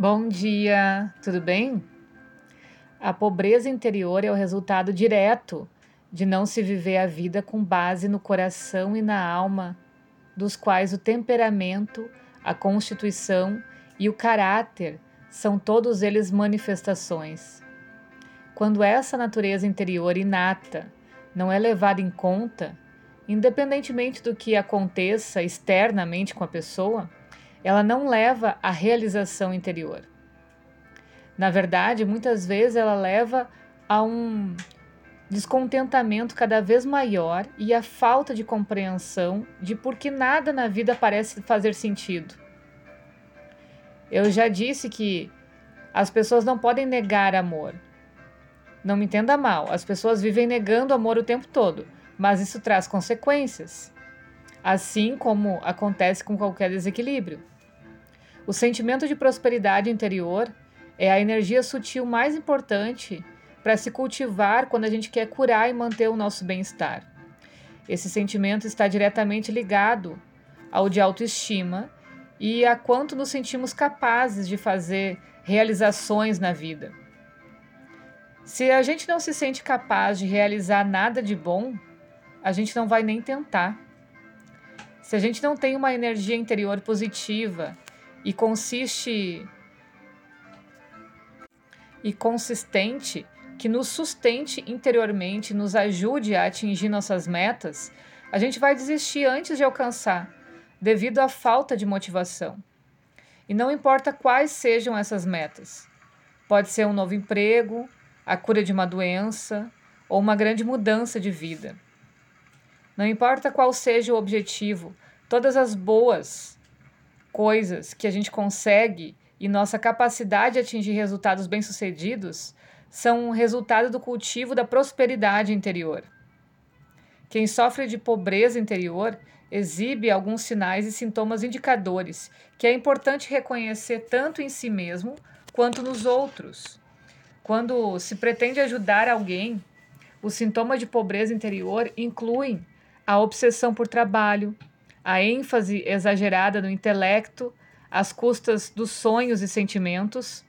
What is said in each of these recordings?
Bom dia, tudo bem? A pobreza interior é o resultado direto de não se viver a vida com base no coração e na alma, dos quais o temperamento, a constituição e o caráter são todos eles manifestações. Quando essa natureza interior inata não é levada em conta, independentemente do que aconteça externamente com a pessoa, ela não leva à realização interior. Na verdade, muitas vezes ela leva a um descontentamento cada vez maior e a falta de compreensão de por que nada na vida parece fazer sentido. Eu já disse que as pessoas não podem negar amor. Não me entenda mal, as pessoas vivem negando amor o tempo todo, mas isso traz consequências. Assim como acontece com qualquer desequilíbrio. O sentimento de prosperidade interior é a energia sutil mais importante para se cultivar quando a gente quer curar e manter o nosso bem-estar. Esse sentimento está diretamente ligado ao de autoestima e a quanto nos sentimos capazes de fazer realizações na vida. Se a gente não se sente capaz de realizar nada de bom, a gente não vai nem tentar. Se a gente não tem uma energia interior positiva e consiste e consistente que nos sustente interiormente, nos ajude a atingir nossas metas, a gente vai desistir antes de alcançar, devido à falta de motivação. E não importa quais sejam essas metas. Pode ser um novo emprego, a cura de uma doença ou uma grande mudança de vida. Não importa qual seja o objetivo, todas as boas coisas que a gente consegue e nossa capacidade de atingir resultados bem-sucedidos são resultado do cultivo da prosperidade interior. Quem sofre de pobreza interior exibe alguns sinais e sintomas indicadores que é importante reconhecer tanto em si mesmo quanto nos outros. Quando se pretende ajudar alguém, os sintomas de pobreza interior incluem a obsessão por trabalho, a ênfase exagerada no intelecto às custas dos sonhos e sentimentos,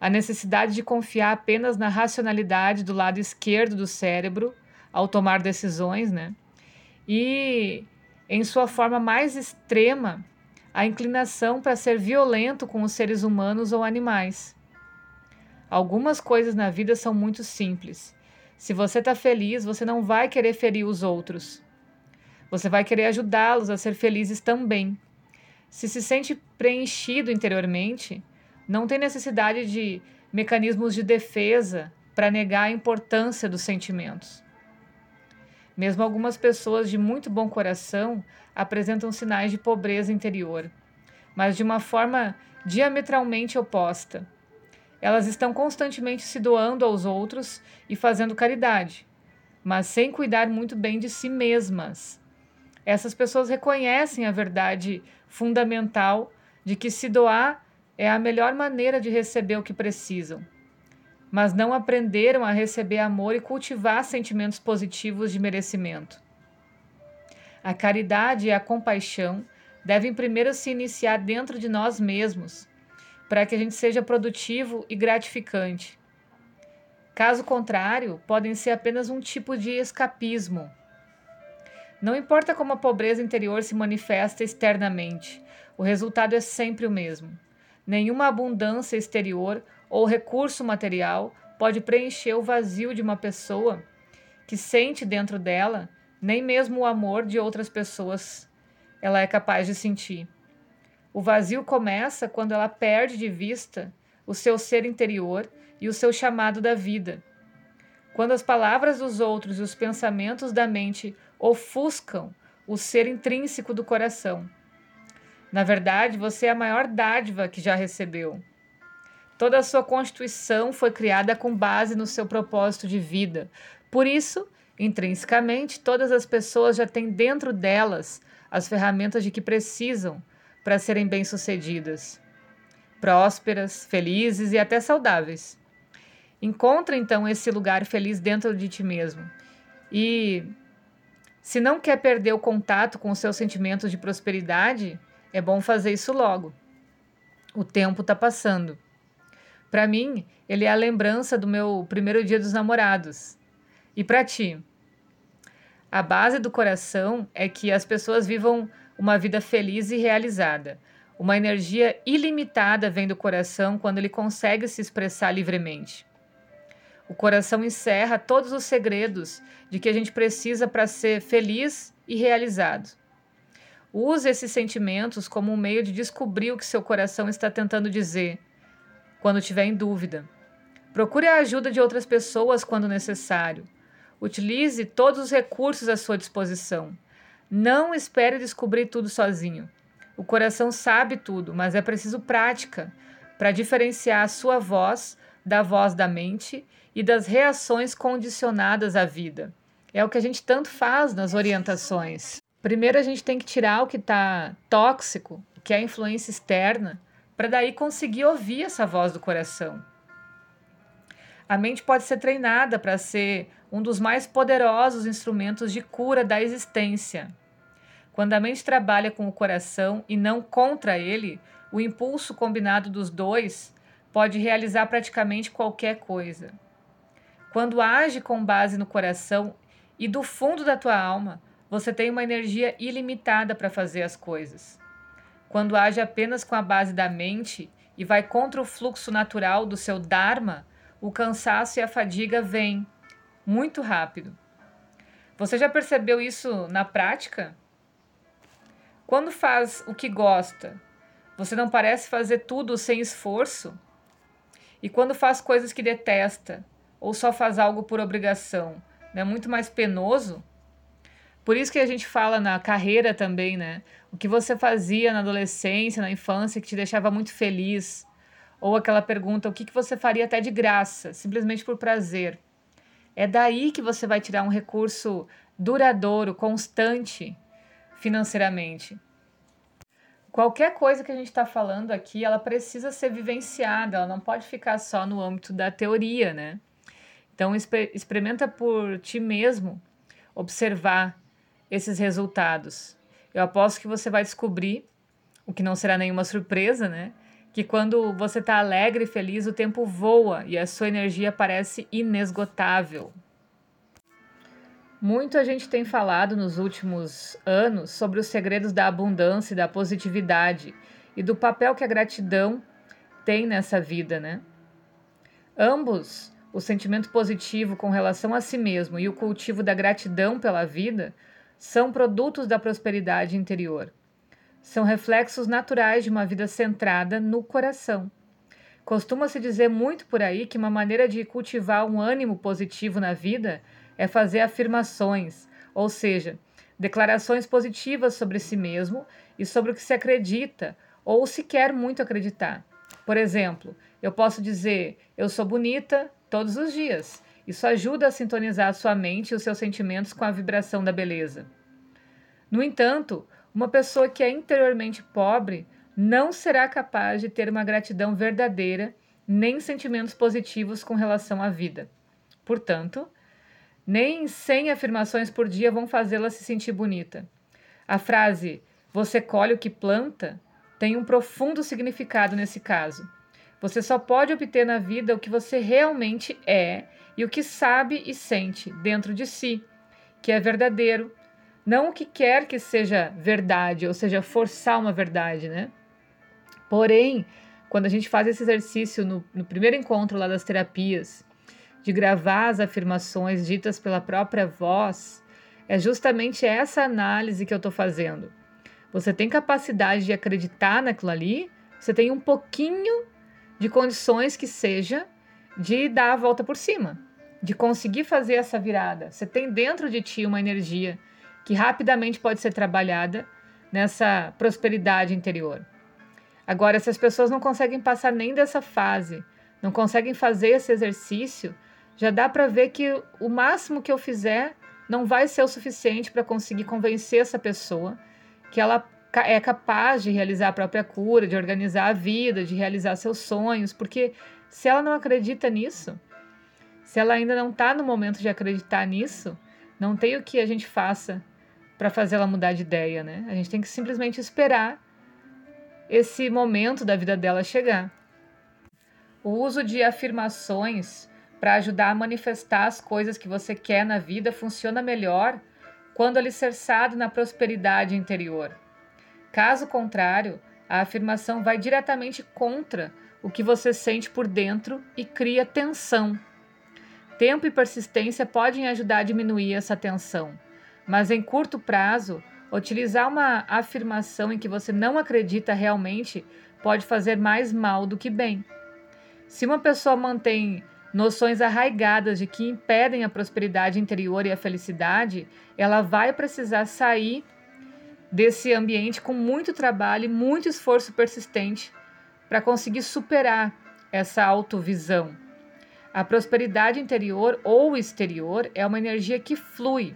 a necessidade de confiar apenas na racionalidade do lado esquerdo do cérebro ao tomar decisões, né? E em sua forma mais extrema, a inclinação para ser violento com os seres humanos ou animais. Algumas coisas na vida são muito simples. Se você está feliz, você não vai querer ferir os outros. Você vai querer ajudá-los a ser felizes também. Se se sente preenchido interiormente, não tem necessidade de mecanismos de defesa para negar a importância dos sentimentos. Mesmo algumas pessoas de muito bom coração apresentam sinais de pobreza interior, mas de uma forma diametralmente oposta. Elas estão constantemente se doando aos outros e fazendo caridade, mas sem cuidar muito bem de si mesmas. Essas pessoas reconhecem a verdade fundamental de que se doar é a melhor maneira de receber o que precisam, mas não aprenderam a receber amor e cultivar sentimentos positivos de merecimento. A caridade e a compaixão devem primeiro se iniciar dentro de nós mesmos, para que a gente seja produtivo e gratificante. Caso contrário, podem ser apenas um tipo de escapismo não importa como a pobreza interior se manifesta externamente, o resultado é sempre o mesmo. Nenhuma abundância exterior ou recurso material pode preencher o vazio de uma pessoa que sente dentro dela nem mesmo o amor de outras pessoas ela é capaz de sentir. O vazio começa quando ela perde de vista o seu ser interior e o seu chamado da vida. Quando as palavras dos outros e os pensamentos da mente ofuscam o ser intrínseco do coração. Na verdade, você é a maior dádiva que já recebeu. Toda a sua constituição foi criada com base no seu propósito de vida. Por isso, intrinsecamente, todas as pessoas já têm dentro delas as ferramentas de que precisam para serem bem-sucedidas, prósperas, felizes e até saudáveis. Encontra então esse lugar feliz dentro de ti mesmo e se não quer perder o contato com os seus sentimentos de prosperidade, é bom fazer isso logo. o tempo está passando. Para mim, ele é a lembrança do meu primeiro dia dos namorados. E para ti? A base do coração é que as pessoas vivam uma vida feliz e realizada. Uma energia ilimitada vem do coração quando ele consegue se expressar livremente. O coração encerra todos os segredos de que a gente precisa para ser feliz e realizado. Use esses sentimentos como um meio de descobrir o que seu coração está tentando dizer quando tiver em dúvida. Procure a ajuda de outras pessoas quando necessário. Utilize todos os recursos à sua disposição. Não espere descobrir tudo sozinho. O coração sabe tudo, mas é preciso prática para diferenciar a sua voz da voz da mente e das reações condicionadas à vida. É o que a gente tanto faz nas orientações. Primeiro a gente tem que tirar o que está tóxico, que é a influência externa, para daí conseguir ouvir essa voz do coração. A mente pode ser treinada para ser um dos mais poderosos instrumentos de cura da existência. Quando a mente trabalha com o coração e não contra ele, o impulso combinado dos dois pode realizar praticamente qualquer coisa. Quando age com base no coração e do fundo da tua alma, você tem uma energia ilimitada para fazer as coisas. Quando age apenas com a base da mente e vai contra o fluxo natural do seu Dharma, o cansaço e a fadiga vêm muito rápido. Você já percebeu isso na prática? Quando faz o que gosta, você não parece fazer tudo sem esforço? E quando faz coisas que detesta, ou só faz algo por obrigação, é muito mais penoso? Por isso que a gente fala na carreira também, né? O que você fazia na adolescência, na infância, que te deixava muito feliz. Ou aquela pergunta, o que, que você faria até de graça, simplesmente por prazer. É daí que você vai tirar um recurso duradouro, constante financeiramente. Qualquer coisa que a gente está falando aqui, ela precisa ser vivenciada, ela não pode ficar só no âmbito da teoria, né? Então, experimenta por ti mesmo observar esses resultados. Eu aposto que você vai descobrir, o que não será nenhuma surpresa, né? Que quando você está alegre e feliz, o tempo voa e a sua energia parece inesgotável. Muito a gente tem falado nos últimos anos sobre os segredos da abundância e da positividade e do papel que a gratidão tem nessa vida, né? Ambos, o sentimento positivo com relação a si mesmo e o cultivo da gratidão pela vida, são produtos da prosperidade interior. São reflexos naturais de uma vida centrada no coração. Costuma-se dizer muito por aí que uma maneira de cultivar um ânimo positivo na vida é fazer afirmações, ou seja, declarações positivas sobre si mesmo e sobre o que se acredita ou se quer muito acreditar. Por exemplo, eu posso dizer: Eu sou bonita todos os dias. Isso ajuda a sintonizar a sua mente e os seus sentimentos com a vibração da beleza. No entanto, uma pessoa que é interiormente pobre não será capaz de ter uma gratidão verdadeira nem sentimentos positivos com relação à vida. Portanto, nem 100 afirmações por dia vão fazê-la se sentir bonita. A frase você colhe o que planta tem um profundo significado nesse caso. Você só pode obter na vida o que você realmente é e o que sabe e sente dentro de si, que é verdadeiro, não o que quer que seja verdade, ou seja, forçar uma verdade, né? Porém, quando a gente faz esse exercício no, no primeiro encontro lá das terapias, de gravar as afirmações ditas pela própria voz, é justamente essa análise que eu estou fazendo. Você tem capacidade de acreditar naquilo ali, você tem um pouquinho de condições que seja de dar a volta por cima de conseguir fazer essa virada. Você tem dentro de ti uma energia que rapidamente pode ser trabalhada nessa prosperidade interior. Agora, se as pessoas não conseguem passar nem dessa fase, não conseguem fazer esse exercício, já dá para ver que o máximo que eu fizer não vai ser o suficiente para conseguir convencer essa pessoa que ela é capaz de realizar a própria cura, de organizar a vida, de realizar seus sonhos, porque se ela não acredita nisso, se ela ainda não está no momento de acreditar nisso, não tem o que a gente faça para fazer ela mudar de ideia, né? A gente tem que simplesmente esperar esse momento da vida dela chegar. O uso de afirmações para ajudar a manifestar as coisas que você quer na vida funciona melhor quando alicerçado na prosperidade interior. Caso contrário, a afirmação vai diretamente contra o que você sente por dentro e cria tensão. Tempo e persistência podem ajudar a diminuir essa tensão, mas em curto prazo, utilizar uma afirmação em que você não acredita realmente pode fazer mais mal do que bem. Se uma pessoa mantém noções arraigadas de que impedem a prosperidade interior e a felicidade, ela vai precisar sair desse ambiente com muito trabalho e muito esforço persistente para conseguir superar essa autovisão. A prosperidade interior ou exterior é uma energia que flui.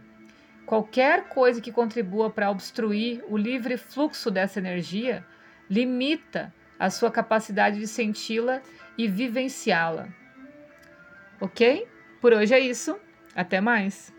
Qualquer coisa que contribua para obstruir o livre fluxo dessa energia limita a sua capacidade de senti-la e vivenciá-la. Ok? Por hoje é isso. Até mais!